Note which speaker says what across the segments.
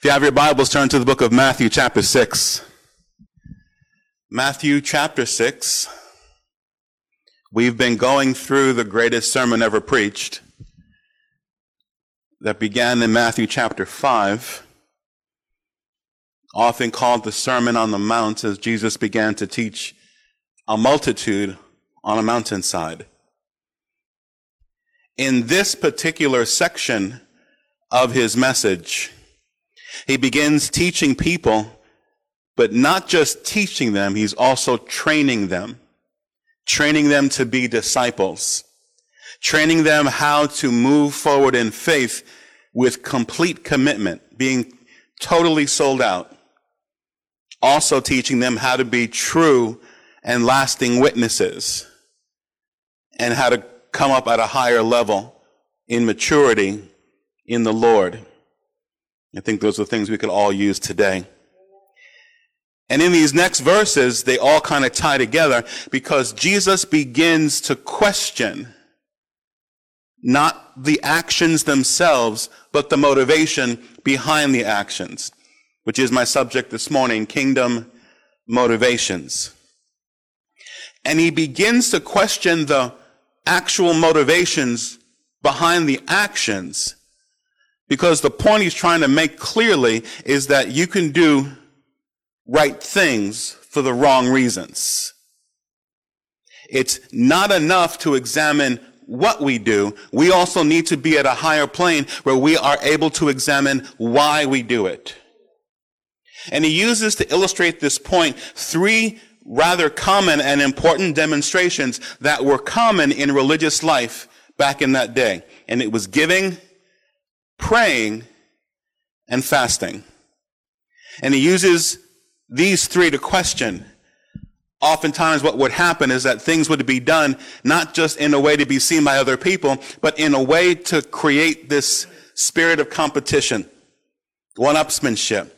Speaker 1: If you have your Bibles, turn to the book of Matthew, chapter 6. Matthew, chapter 6. We've been going through the greatest sermon ever preached that began in Matthew, chapter 5, often called the Sermon on the Mount, as Jesus began to teach a multitude on a mountainside. In this particular section of his message, he begins teaching people, but not just teaching them, he's also training them. Training them to be disciples. Training them how to move forward in faith with complete commitment, being totally sold out. Also teaching them how to be true and lasting witnesses and how to come up at a higher level in maturity in the Lord. I think those are things we could all use today. And in these next verses, they all kind of tie together because Jesus begins to question not the actions themselves, but the motivation behind the actions, which is my subject this morning, kingdom motivations. And he begins to question the actual motivations behind the actions because the point he's trying to make clearly is that you can do right things for the wrong reasons. It's not enough to examine what we do. We also need to be at a higher plane where we are able to examine why we do it. And he uses to illustrate this point three rather common and important demonstrations that were common in religious life back in that day. And it was giving, praying, and fasting. And he uses these three to question. Oftentimes what would happen is that things would be done not just in a way to be seen by other people, but in a way to create this spirit of competition, one-upsmanship.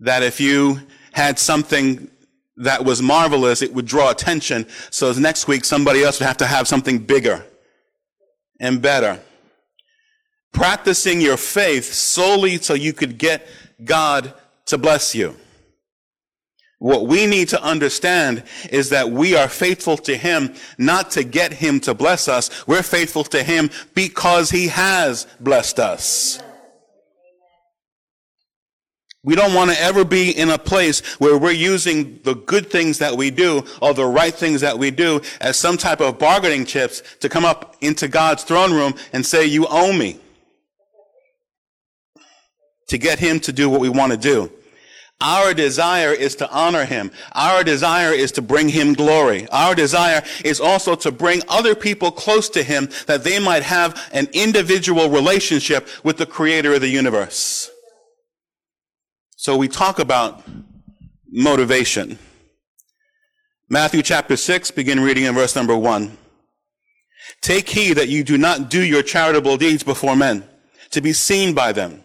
Speaker 1: That if you had something that was marvelous, it would draw attention. So next week, somebody else would have to have something bigger and better practicing your faith solely so you could get God to bless you. What we need to understand is that we are faithful to Him not to get Him to bless us. We're faithful to Him because He has blessed us. We don't want to ever be in a place where we're using the good things that we do or the right things that we do as some type of bargaining chips to come up into God's throne room and say, you owe me to get him to do what we want to do. Our desire is to honor him. Our desire is to bring him glory. Our desire is also to bring other people close to him that they might have an individual relationship with the creator of the universe. So we talk about motivation. Matthew chapter 6, begin reading in verse number 1. Take heed that you do not do your charitable deeds before men to be seen by them.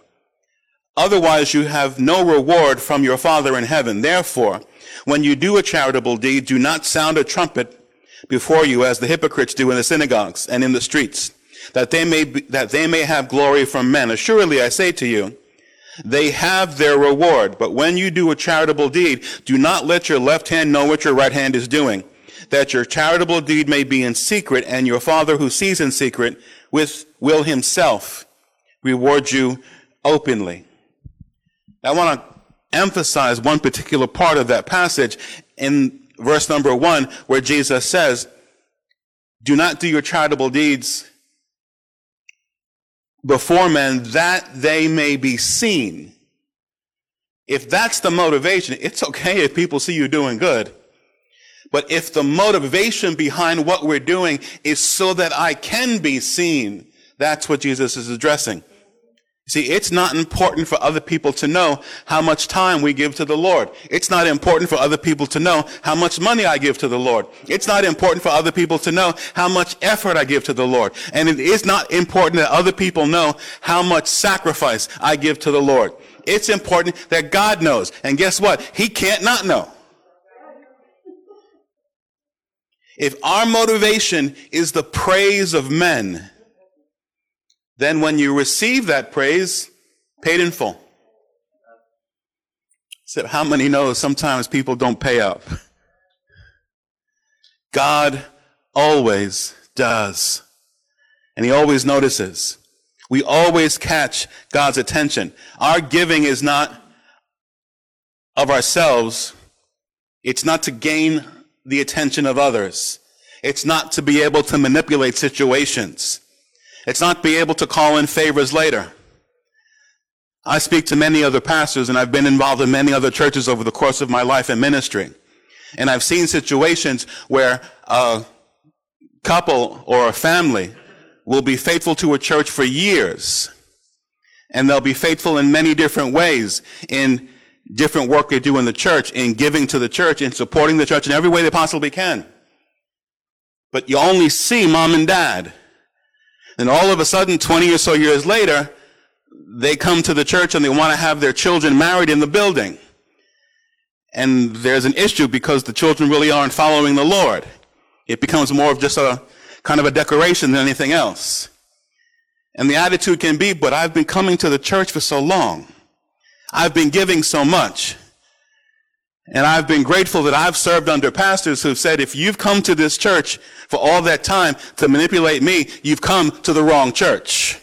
Speaker 1: Otherwise you have no reward from your Father in heaven. Therefore, when you do a charitable deed, do not sound a trumpet before you as the hypocrites do in the synagogues and in the streets, that they may, be, that they may have glory from men. Assuredly, I say to you, they have their reward. But when you do a charitable deed, do not let your left hand know what your right hand is doing, that your charitable deed may be in secret, and your Father who sees in secret with, will himself reward you openly. I want to emphasize one particular part of that passage in verse number one, where Jesus says, do not do your charitable deeds before men that they may be seen. If that's the motivation, it's okay if people see you doing good. But if the motivation behind what we're doing is so that I can be seen, that's what Jesus is addressing. See, it's not important for other people to know how much time we give to the Lord. It's not important for other people to know how much money I give to the Lord. It's not important for other people to know how much effort I give to the Lord. And it is not important that other people know how much sacrifice I give to the Lord. It's important that God knows. And guess what? He can't not know. If our motivation is the praise of men, then when you receive that praise, Paid in full. So how many know sometimes people don't pay up? God always does. And he always notices. We always catch God's attention. Our giving is not of ourselves. It's not to gain the attention of others. It's not to be able to manipulate situations. It's not be able to call in favors later. I speak to many other pastors and I've been involved in many other churches over the course of my life and ministry. And I've seen situations where a couple or a family will be faithful to a church for years. And they'll be faithful in many different ways in different work they do in the church, in giving to the church, in supporting the church in every way they possibly can. But you only see mom and dad. And all of a sudden, 20 or so years later, they come to the church and they want to have their children married in the building. And there's an issue because the children really aren't following the Lord. It becomes more of just a kind of a decoration than anything else. And the attitude can be, but I've been coming to the church for so long. I've been giving so much. And I've been grateful that I've served under pastors who've said, if you've come to this church for all that time to manipulate me, you've come to the wrong church.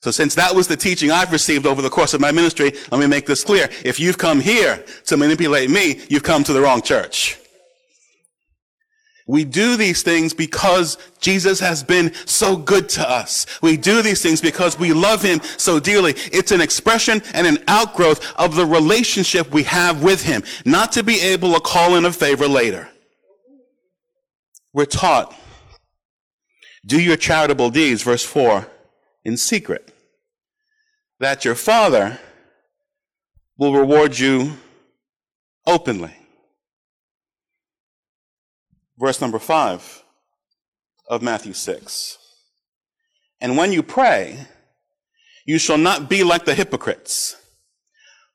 Speaker 1: So since that was the teaching I've received over the course of my ministry, let me make this clear. If you've come here to manipulate me, you've come to the wrong church. We do these things because Jesus has been so good to us. We do these things because we love him so dearly. It's an expression and an outgrowth of the relationship we have with him, not to be able to call in a favor later. We're taught, do your charitable deeds, verse 4, in secret, that your Father will reward you openly verse number 5 of Matthew 6. And when you pray, you shall not be like the hypocrites.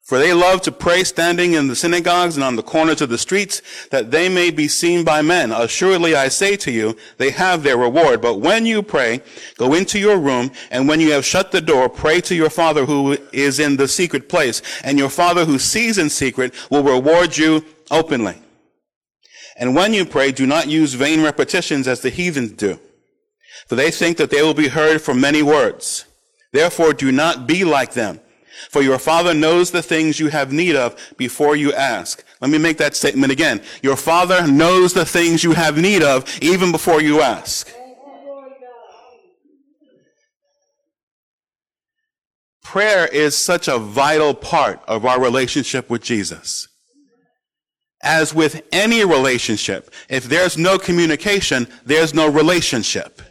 Speaker 1: For they love to pray standing in the synagogues and on the corners of the streets, that they may be seen by men. Assuredly I say to you, they have their reward. But when you pray, go into your room, and when you have shut the door, pray to your Father who is in the secret place. And your Father who sees in secret will reward you openly. And when you pray, do not use vain repetitions as the heathens do, for they think that they will be heard for many words. Therefore, do not be like them, for your Father knows the things you have need of before you ask. Let me make that statement again. Your Father knows the things you have need of even before you ask. Prayer is such a vital part of our relationship with Jesus as with any relationship, if there's no communication, there's no relationship.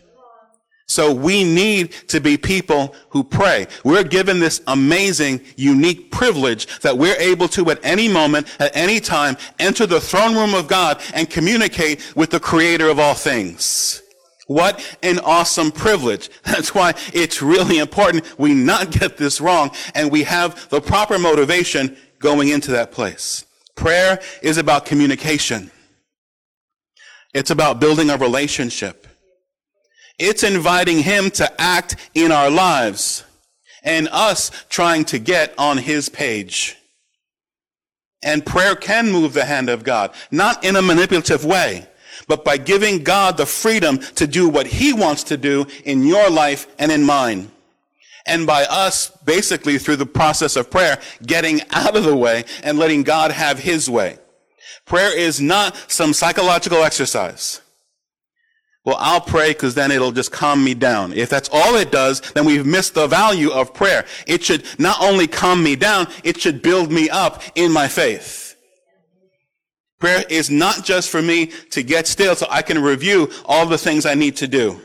Speaker 1: So we need to be people who pray. We're given this amazing, unique privilege that we're able to at any moment, at any time, enter the throne room of God and communicate with the creator of all things. What an awesome privilege. That's why it's really important we not get this wrong and we have the proper motivation going into that place. Prayer is about communication. It's about building a relationship. It's inviting Him to act in our lives and us trying to get on His page. And prayer can move the hand of God, not in a manipulative way, but by giving God the freedom to do what He wants to do in your life and in mine and by us basically through the process of prayer getting out of the way and letting God have his way. Prayer is not some psychological exercise. Well, I'll pray because then it'll just calm me down. If that's all it does, then we've missed the value of prayer. It should not only calm me down, it should build me up in my faith. Prayer is not just for me to get still so I can review all the things I need to do.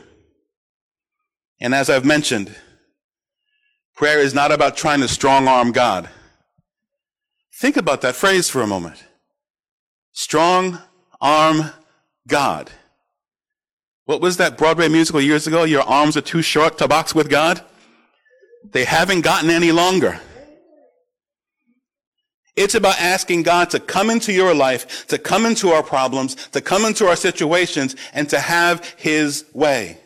Speaker 1: And as I've mentioned, Prayer is not about trying to strong arm God. Think about that phrase for a moment. Strong arm God. What was that Broadway musical years ago? Your arms are too short to box with God? They haven't gotten any longer. It's about asking God to come into your life, to come into our problems, to come into our situations, and to have His way.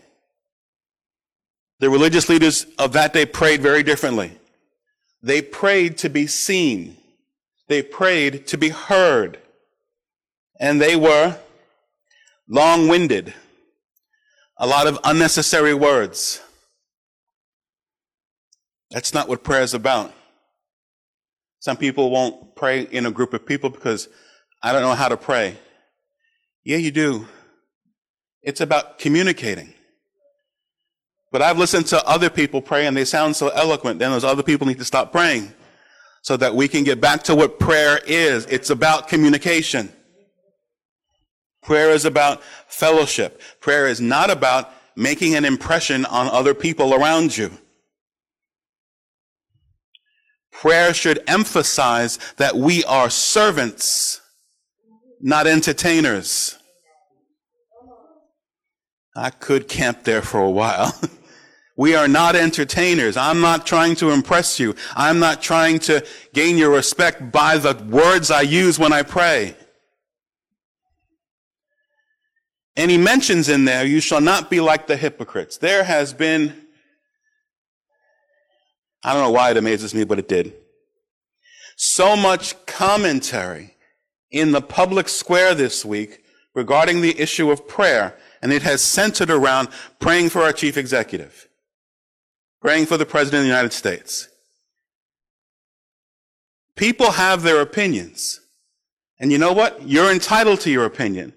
Speaker 1: The religious leaders of that day prayed very differently. They prayed to be seen. They prayed to be heard. And they were long winded. A lot of unnecessary words. That's not what prayer is about. Some people won't pray in a group of people because I don't know how to pray. Yeah, you do. It's about communicating. But I've listened to other people pray and they sound so eloquent. Then those other people need to stop praying so that we can get back to what prayer is. It's about communication. Prayer is about fellowship. Prayer is not about making an impression on other people around you. Prayer should emphasize that we are servants, not entertainers. I could camp there for a while. we are not entertainers. I'm not trying to impress you. I'm not trying to gain your respect by the words I use when I pray. And he mentions in there, you shall not be like the hypocrites. There has been I don't know why it amazes me, but it did. So much commentary in the public square this week regarding the issue of prayer, and it has centered around praying for our chief executive, praying for the president of the United States. People have their opinions. And you know what? You're entitled to your opinion.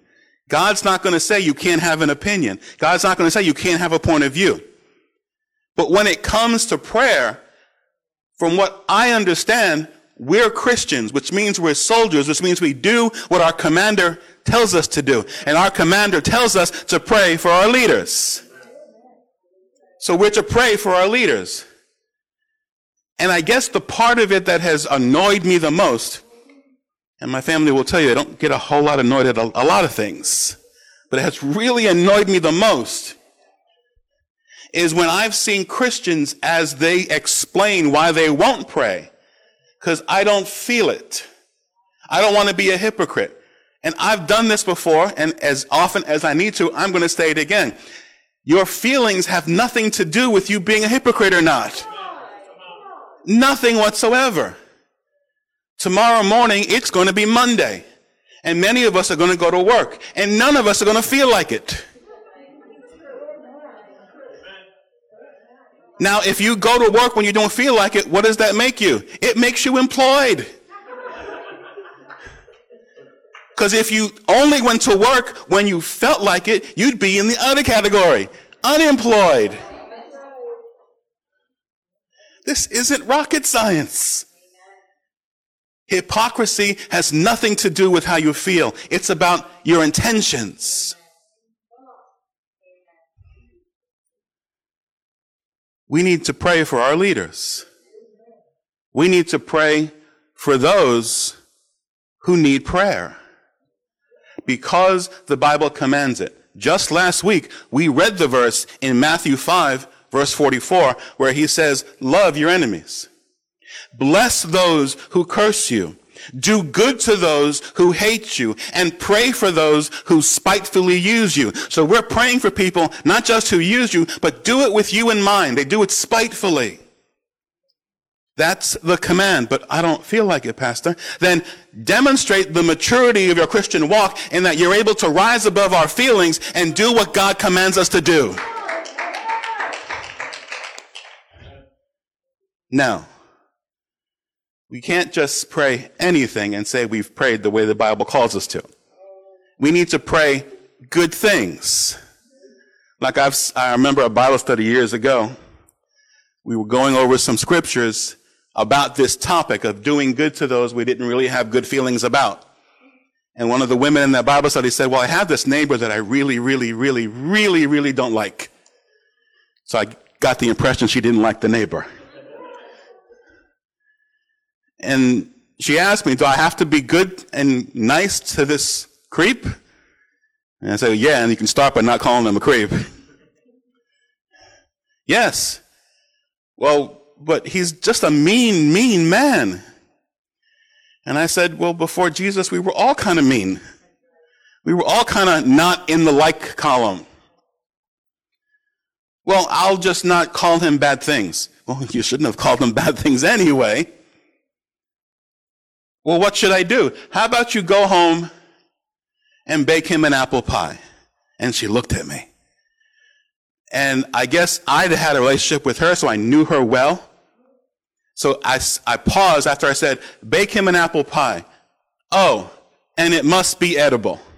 Speaker 1: God's not going to say you can't have an opinion. God's not going to say you can't have a point of view. But when it comes to prayer, from what I understand, we're Christians, which means we're soldiers, which means we do what our commander tells us to do. And our commander tells us to pray for our leaders. So we're to pray for our leaders. And I guess the part of it that has annoyed me the most, and my family will tell you, I don't get a whole lot annoyed at a, a lot of things, but it has really annoyed me the most is when I've seen Christians as they explain why they won't pray. Because I don't feel it. I don't want to be a hypocrite. And I've done this before, and as often as I need to, I'm going to say it again. Your feelings have nothing to do with you being a hypocrite or not. Nothing whatsoever. Tomorrow morning, it's going to be Monday. And many of us are going to go to work. And none of us are going to feel like it. Now, if you go to work when you don't feel like it, what does that make you? It makes you employed. Because if you only went to work when you felt like it, you'd be in the other category, unemployed. This isn't rocket science. Hypocrisy has nothing to do with how you feel. It's about your intentions. we need to pray for our leaders. We need to pray for those who need prayer because the Bible commands it. Just last week, we read the verse in Matthew 5, verse 44, where he says, Love your enemies. Bless those who curse you. Do good to those who hate you and pray for those who spitefully use you. So we're praying for people, not just who use you, but do it with you in mind. They do it spitefully. That's the command, but I don't feel like it, Pastor. Then demonstrate the maturity of your Christian walk in that you're able to rise above our feelings and do what God commands us to do. Now, we can't just pray anything and say we've prayed the way the Bible calls us to. We need to pray good things. Like I've, I remember a Bible study years ago. We were going over some scriptures about this topic of doing good to those we didn't really have good feelings about. And one of the women in that Bible study said, well, I have this neighbor that I really, really, really, really, really don't like. So I got the impression she didn't like the neighbor. And she asked me, do I have to be good and nice to this creep? And I said, yeah, and you can start by not calling him a creep. yes. Well, but he's just a mean, mean man. And I said, well, before Jesus, we were all kind of mean. We were all kind of not in the like column. Well, I'll just not call him bad things. Well, you shouldn't have called him bad things anyway. Well, what should I do? How about you go home and bake him an apple pie? And she looked at me. And I guess I'd had a relationship with her, so I knew her well. So I, I paused after I said, bake him an apple pie. Oh, and it must be edible.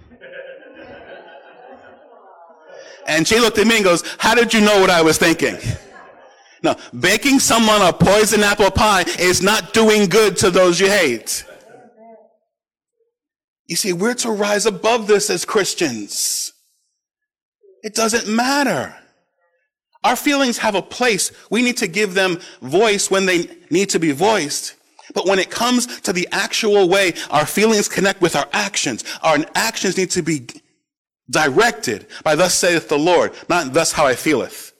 Speaker 1: And she looked at me and goes, how did you know what I was thinking? No, baking someone a poison apple pie is not doing good to those you hate. You see, we're to rise above this as Christians. It doesn't matter. Our feelings have a place. We need to give them voice when they need to be voiced. But when it comes to the actual way our feelings connect with our actions, our actions need to be directed by thus saith the Lord, not thus how I feeleth.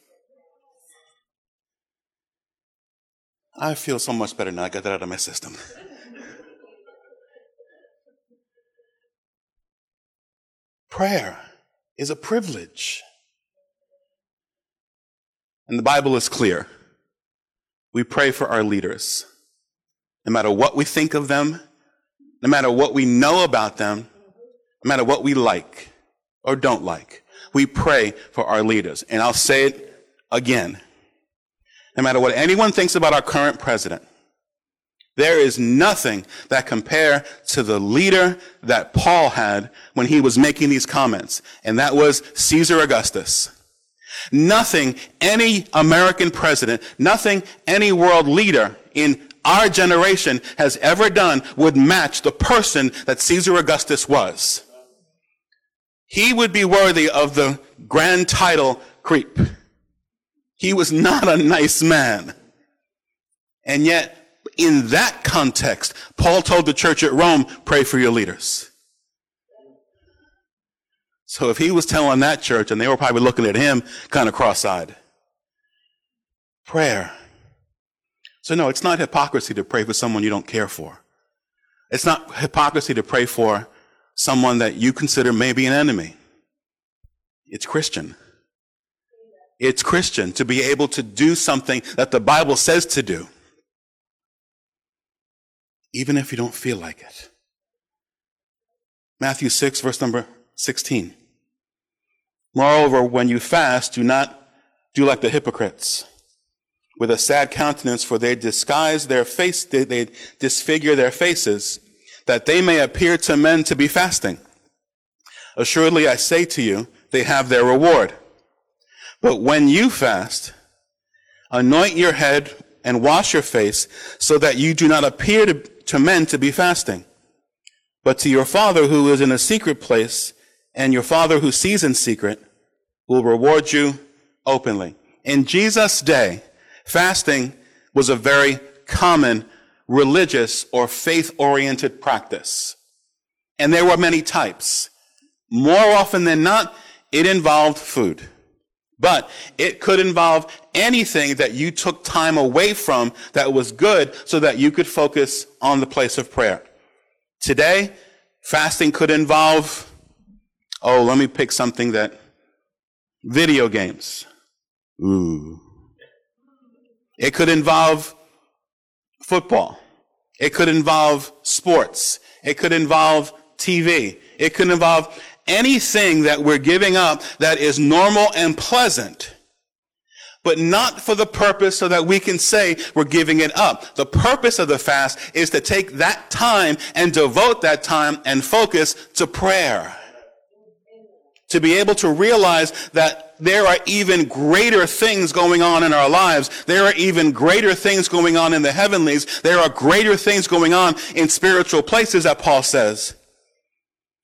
Speaker 1: I feel so much better now. I got that out of my system. Prayer is a privilege. And the Bible is clear. We pray for our leaders. No matter what we think of them, no matter what we know about them, no matter what we like or don't like, we pray for our leaders. And I'll say it again. No matter what anyone thinks about our current president, there is nothing that compare to the leader that Paul had when he was making these comments. And that was Caesar Augustus. Nothing any American president, nothing any world leader in our generation has ever done would match the person that Caesar Augustus was. He would be worthy of the grand title creep. He was not a nice man. And yet, in that context, Paul told the church at Rome, pray for your leaders. So if he was telling that church and they were probably looking at him kind of cross-eyed. Prayer. So no, it's not hypocrisy to pray for someone you don't care for. It's not hypocrisy to pray for someone that you consider maybe an enemy. It's Christian. It's Christian to be able to do something that the Bible says to do, even if you don't feel like it. Matthew 6, verse number 16. Moreover, when you fast, do not do like the hypocrites with a sad countenance, for they disguise their face, they, they disfigure their faces, that they may appear to men to be fasting. Assuredly, I say to you, they have their reward. But when you fast, anoint your head and wash your face, so that you do not appear to, to men to be fasting, but to your Father who is in a secret place, and your Father who sees in secret will reward you openly. In Jesus' day, fasting was a very common religious or faith-oriented practice. And there were many types. More often than not, it involved food. But it could involve anything that you took time away from that was good so that you could focus on the place of prayer. Today, fasting could involve Oh, let me pick something that video games. Ooh. It could involve football. It could involve sports. It could involve TV. It could involve anything that we're giving up that is normal and pleasant, but not for the purpose so that we can say we're giving it up. The purpose of the fast is to take that time and devote that time and focus to prayer to be able to realize that there are even greater things going on in our lives. There are even greater things going on in the heavenlies. There are greater things going on in spiritual places that Paul says.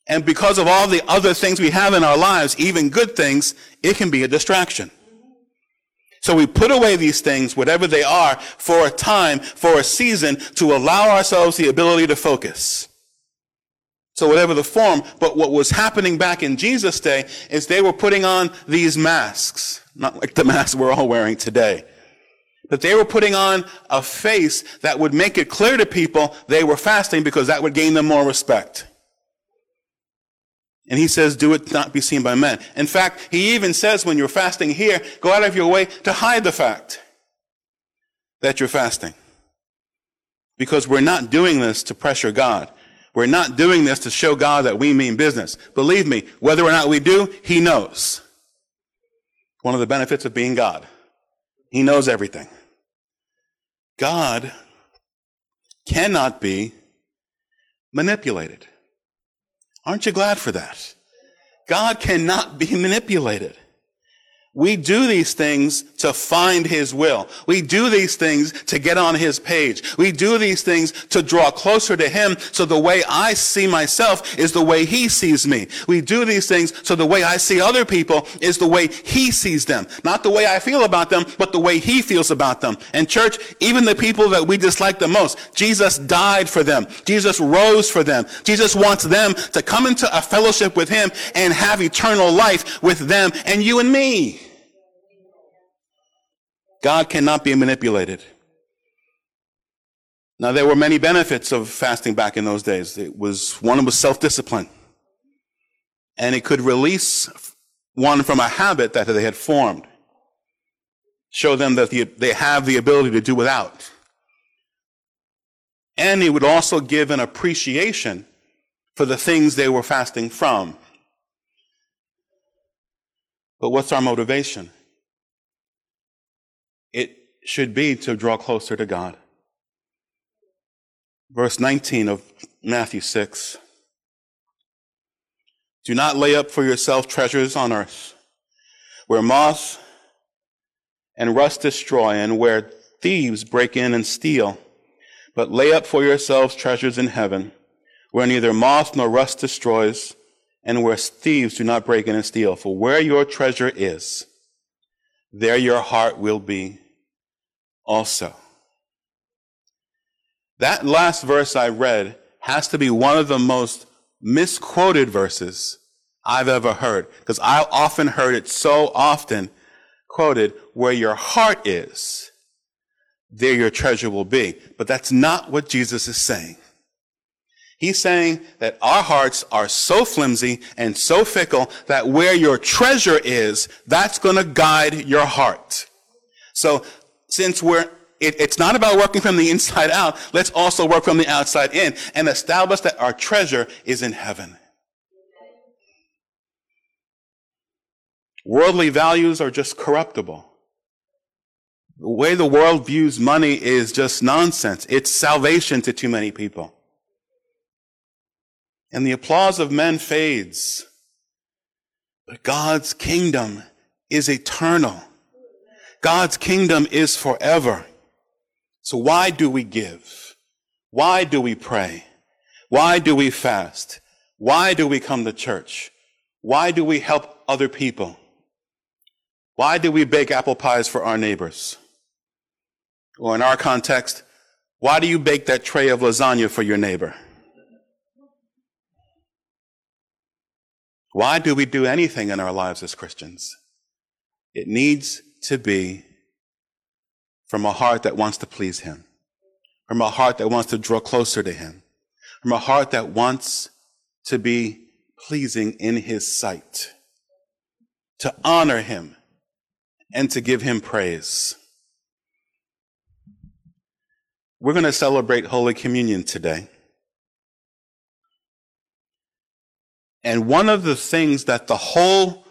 Speaker 1: And because of all the other things we have in our lives, even good things, it can be a distraction. So we put away these things, whatever they are, for a time, for a season, to allow ourselves the ability to focus. So whatever the form, but what was happening back in Jesus' day is they were putting on these masks, not like the masks we're all wearing today. But they were putting on a face that would make it clear to people they were fasting because that would gain them more respect. And he says, do it not be seen by men. In fact, he even says when you're fasting here, go out of your way to hide the fact that you're fasting. Because we're not doing this to pressure God. We're not doing this to show God that we mean business. Believe me, whether or not we do, he knows. One of the benefits of being God. He knows everything. God cannot be manipulated. Aren't you glad for that? God cannot be manipulated. We do these things to find His will. We do these things to get on His page. We do these things to draw closer to Him so the way I see myself is the way He sees me. We do these things so the way I see other people is the way He sees them. Not the way I feel about them, but the way He feels about them. And church, even the people that we dislike the most, Jesus died for them. Jesus rose for them. Jesus wants them to come into a fellowship with Him and have eternal life with them and you and me. God cannot be manipulated. Now, there were many benefits of fasting back in those days. It was, one was self-discipline. And it could release one from a habit that they had formed. Show them that they have the ability to do without. And it would also give an appreciation for the things they were fasting from. But what's our motivation? Should be to draw closer to God. Verse 19 of Matthew 6. Do not lay up for yourself treasures on earth, where moth and rust destroy, and where thieves break in and steal. But lay up for yourselves treasures in heaven, where neither moth nor rust destroys, and where thieves do not break in and steal. For where your treasure is, there your heart will be also. That last verse I read has to be one of the most misquoted verses I've ever heard because I often heard it so often quoted where your heart is, there your treasure will be. But that's not what Jesus is saying. He's saying that our hearts are so flimsy and so fickle that where your treasure is, that's going to guide your heart. So since we're it, it's not about working from the inside out, let's also work from the outside in and establish that our treasure is in heaven. Worldly values are just corruptible. The way the world views money is just nonsense. It's salvation to too many people. And the applause of men fades. But God's kingdom is eternal. God's kingdom is forever. So why do we give? Why do we pray? Why do we fast? Why do we come to church? Why do we help other people? Why do we bake apple pies for our neighbors? Or in our context, why do you bake that tray of lasagna for your neighbor? Why do we do anything in our lives as Christians? It needs to be from a heart that wants to please Him, from a heart that wants to draw closer to Him, from a heart that wants to be pleasing in His sight, to honor Him, and to give Him praise. We're going to celebrate Holy Communion today. And one of the things that the whole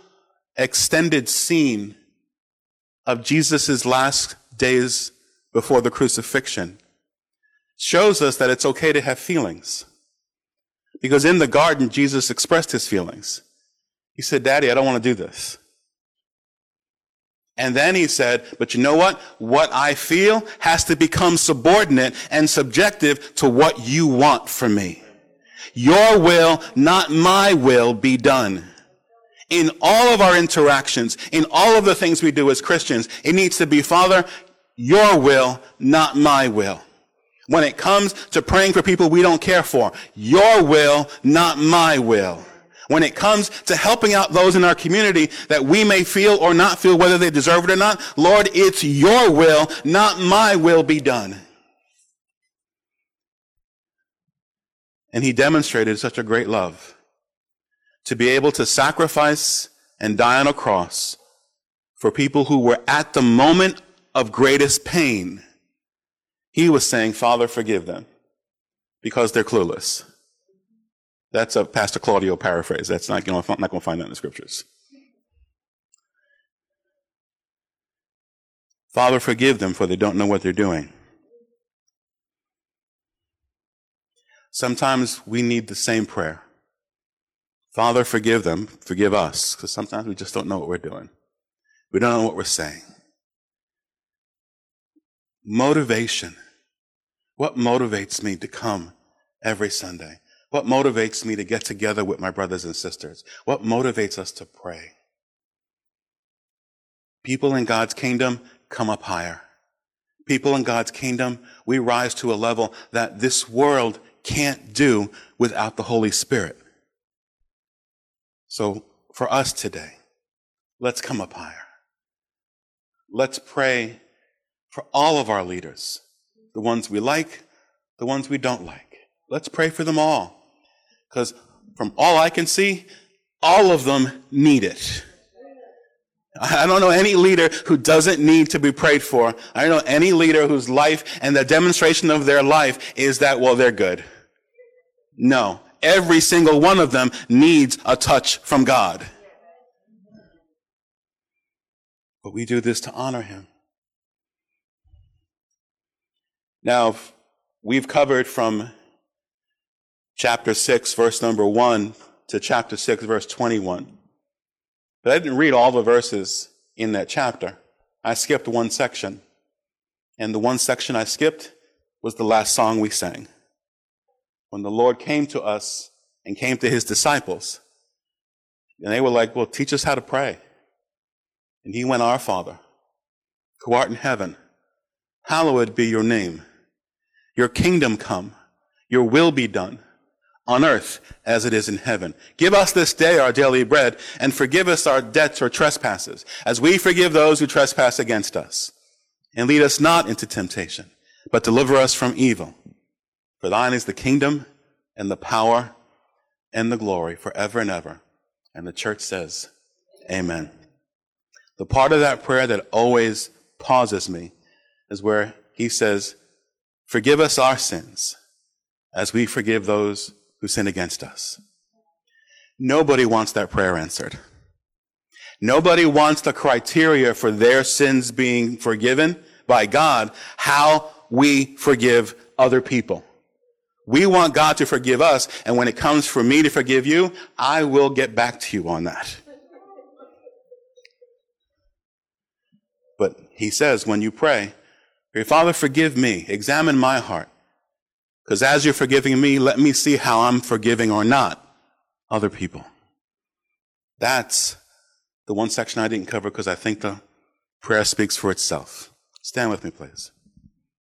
Speaker 1: extended scene of Jesus' last days before the crucifixion shows us that it's okay to have feelings. Because in the garden, Jesus expressed his feelings. He said, Daddy, I don't want to do this. And then he said, but you know what? What I feel has to become subordinate and subjective to what you want from me. Your will, not my will, be done in all of our interactions, in all of the things we do as Christians, it needs to be, Father, your will, not my will. When it comes to praying for people we don't care for, your will, not my will. When it comes to helping out those in our community that we may feel or not feel whether they deserve it or not, Lord, it's your will, not my will be done. And he demonstrated such a great love to be able to sacrifice and die on a cross for people who were at the moment of greatest pain, he was saying, Father, forgive them because they're clueless. That's a Pastor Claudio paraphrase. That's not, going not going to find that in the scriptures. Father, forgive them for they don't know what they're doing. Sometimes we need the same prayer. Father, forgive them, forgive us, because sometimes we just don't know what we're doing. We don't know what we're saying. Motivation. What motivates me to come every Sunday? What motivates me to get together with my brothers and sisters? What motivates us to pray? People in God's kingdom come up higher. People in God's kingdom, we rise to a level that this world can't do without the Holy Spirit. So for us today, let's come up higher. Let's pray for all of our leaders, the ones we like, the ones we don't like. Let's pray for them all. Because from all I can see, all of them need it. I don't know any leader who doesn't need to be prayed for. I don't know any leader whose life and the demonstration of their life is that, well, they're good. No. Every single one of them needs a touch from God. But we do this to honor him. Now, we've covered from chapter 6, verse number 1 to chapter 6, verse 21. But I didn't read all the verses in that chapter. I skipped one section. And the one section I skipped was the last song we sang when the Lord came to us and came to his disciples, and they were like, Well, teach us how to pray. And he went, Our Father, who art in heaven, hallowed be your name. Your kingdom come, your will be done on earth as it is in heaven. Give us this day our daily bread and forgive us our debts or trespasses as we forgive those who trespass against us. And lead us not into temptation, but deliver us from evil. For thine is the kingdom and the power and the glory forever and ever. And the church says, Amen. The part of that prayer that always pauses me is where he says, Forgive us our sins as we forgive those who sin against us. Nobody wants that prayer answered. Nobody wants the criteria for their sins being forgiven by God, how we forgive other people. We want God to forgive us, and when it comes for me to forgive you, I will get back to you on that. But he says, when you pray, your Father, forgive me, examine my heart. Because as you're forgiving me, let me see how I'm forgiving or not other people. That's the one section I didn't cover because I think the prayer speaks for itself. Stand with me, please.